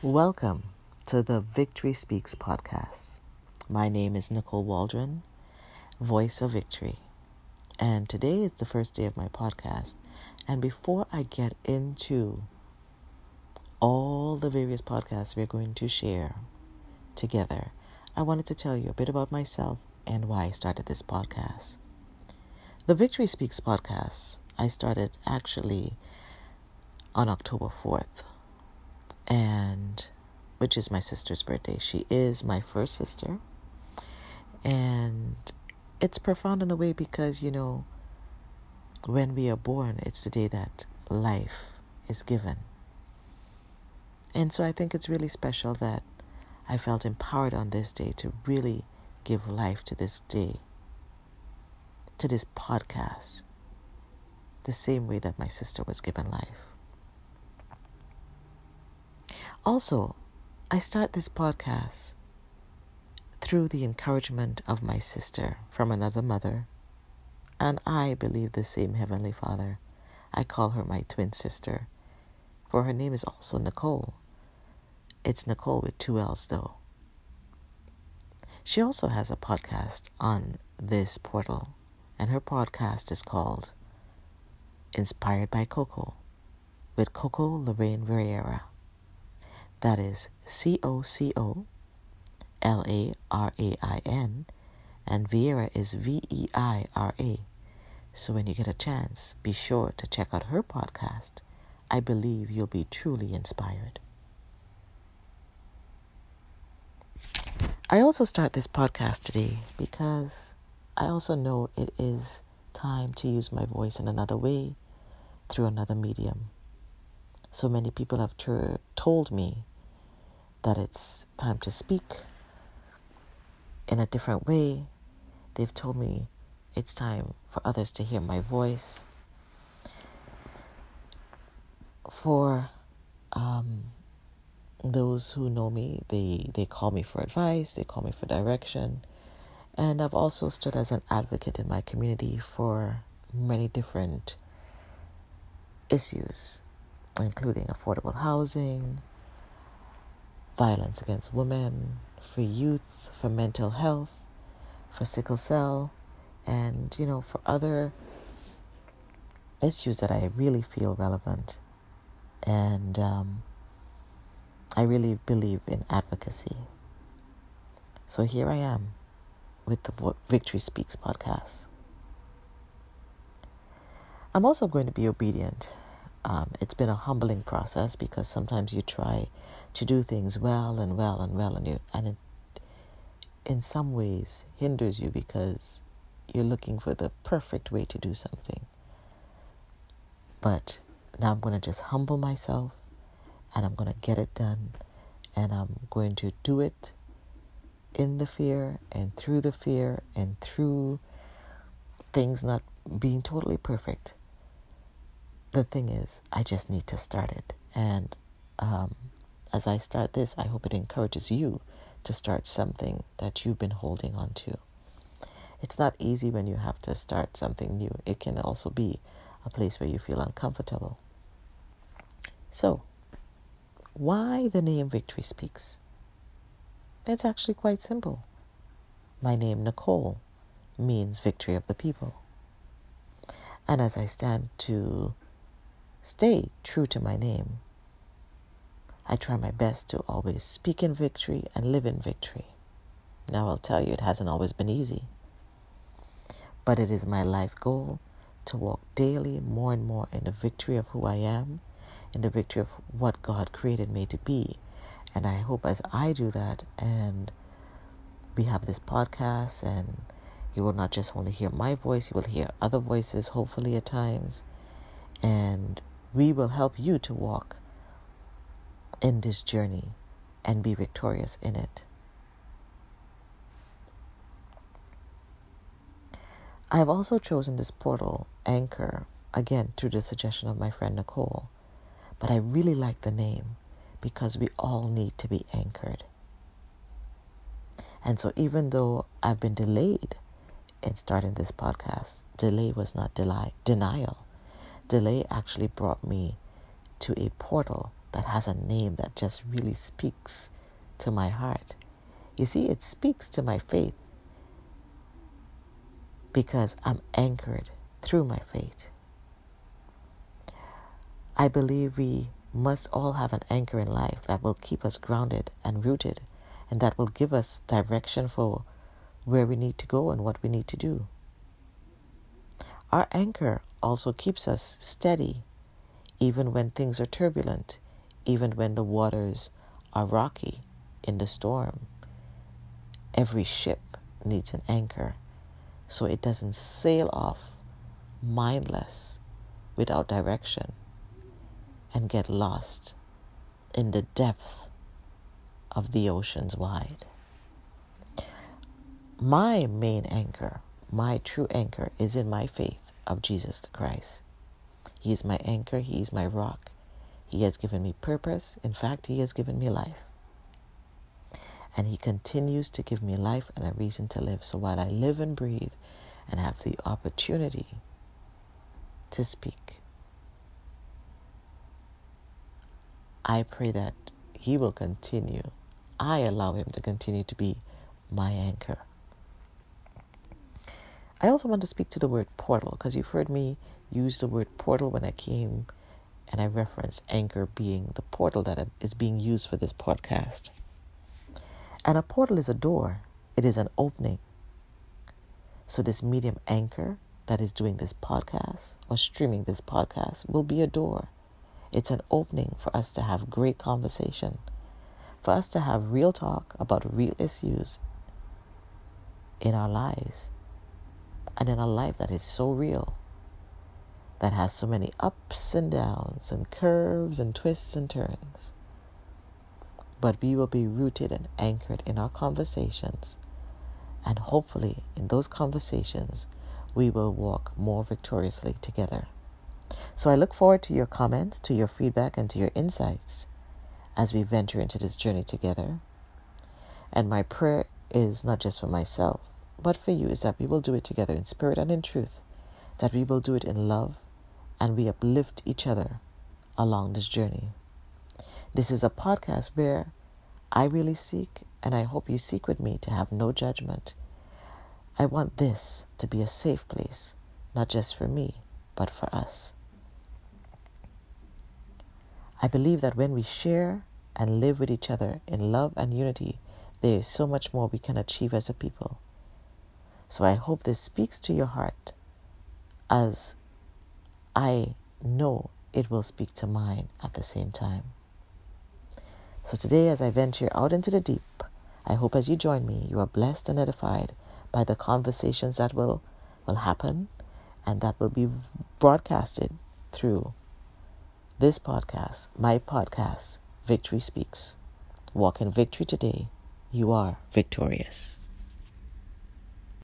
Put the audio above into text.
Welcome to the Victory Speaks podcast. My name is Nicole Waldron, voice of victory. And today is the first day of my podcast. And before I get into all the various podcasts we're going to share together, I wanted to tell you a bit about myself and why I started this podcast. The Victory Speaks podcast, I started actually on October 4th, and which is my sister's birthday. She is my first sister, and it's profound in a way because you know, when we are born, it's the day that life is given. And so I think it's really special that I felt empowered on this day to really give life to this day, to this podcast, the same way that my sister was given life. Also, I start this podcast through the encouragement of my sister from another mother, and I believe the same Heavenly Father. I call her my twin sister, for her name is also Nicole. It's Nicole with two L's though. She also has a podcast on this portal, and her podcast is called Inspired by Coco with Coco Larain Veira. That is C O C O L A R A I N, and Veira is V E I R A. So when you get a chance, be sure to check out her podcast. I believe you'll be truly inspired. I also start this podcast today because I also know it is time to use my voice in another way through another medium. So many people have ter- told me that it's time to speak in a different way. They've told me it's time for others to hear my voice. For um, those who know me, they, they call me for advice, they call me for direction. And I've also stood as an advocate in my community for many different issues, including affordable housing, violence against women, for youth, for mental health, for sickle cell, and, you know, for other issues that I really feel relevant. And um, I really believe in advocacy. So here I am with the Victory Speaks podcast. I'm also going to be obedient. Um, it's been a humbling process because sometimes you try to do things well and well and well, and you and it in some ways hinders you because you're looking for the perfect way to do something. But now I'm going to just humble myself and I'm going to get it done. And I'm going to do it in the fear and through the fear and through things not being totally perfect. The thing is, I just need to start it. And um, as I start this, I hope it encourages you to start something that you've been holding on to. It's not easy when you have to start something new, it can also be a place where you feel uncomfortable. So, why the name Victory Speaks? It's actually quite simple. My name, Nicole, means victory of the people. And as I stand to stay true to my name, I try my best to always speak in victory and live in victory. Now, I'll tell you, it hasn't always been easy. But it is my life goal to walk daily more and more in the victory of who I am in the victory of what God created me to be. And I hope as I do that and we have this podcast and you will not just only hear my voice, you will hear other voices, hopefully at times. And we will help you to walk in this journey and be victorious in it. I have also chosen this portal, Anchor, again through the suggestion of my friend Nicole. But I really like the name because we all need to be anchored. And so, even though I've been delayed in starting this podcast, delay was not delay, denial. Delay actually brought me to a portal that has a name that just really speaks to my heart. You see, it speaks to my faith because I'm anchored through my faith. I believe we must all have an anchor in life that will keep us grounded and rooted and that will give us direction for where we need to go and what we need to do. Our anchor also keeps us steady even when things are turbulent, even when the waters are rocky in the storm. Every ship needs an anchor so it doesn't sail off mindless without direction and get lost in the depth of the oceans wide. My main anchor, my true anchor, is in my faith of Jesus the Christ. He is my anchor, He is my rock. He has given me purpose. In fact, He has given me life. And He continues to give me life and a reason to live. So while I live and breathe and have the opportunity to speak, I pray that He will continue. I allow Him to continue to be my anchor. I also want to speak to the word portal because you've heard me use the word portal when I came and I referenced anchor being the portal that is being used for this podcast. And a portal is a door, it is an opening. So, this medium anchor that is doing this podcast or streaming this podcast will be a door it's an opening for us to have great conversation, for us to have real talk about real issues in our lives and in a life that is so real, that has so many ups and downs and curves and twists and turns. But we will be rooted and anchored in our conversations, and hopefully, in those conversations, we will walk more victoriously together. So I look forward to your comments, to your feedback, and to your insights as we venture into this journey together. And my prayer is not just for myself, but for you is that we will do it together in spirit and in truth, that we will do it in love, and we uplift each other along this journey. This is a podcast where I really seek, and I hope you seek with me to have no judgment. I want this to be a safe place, not just for me, but for us. I believe that when we share and live with each other in love and unity, there is so much more we can achieve as a people. So I hope this speaks to your heart as I know it will speak to mine at the same time. So today, as I venture out into the deep, I hope as you join me, you are blessed and edified by the conversations that will, will happen and that will be broadcasted through this podcast, my podcast, Victory Speaks. Walk in victory today. You are victorious.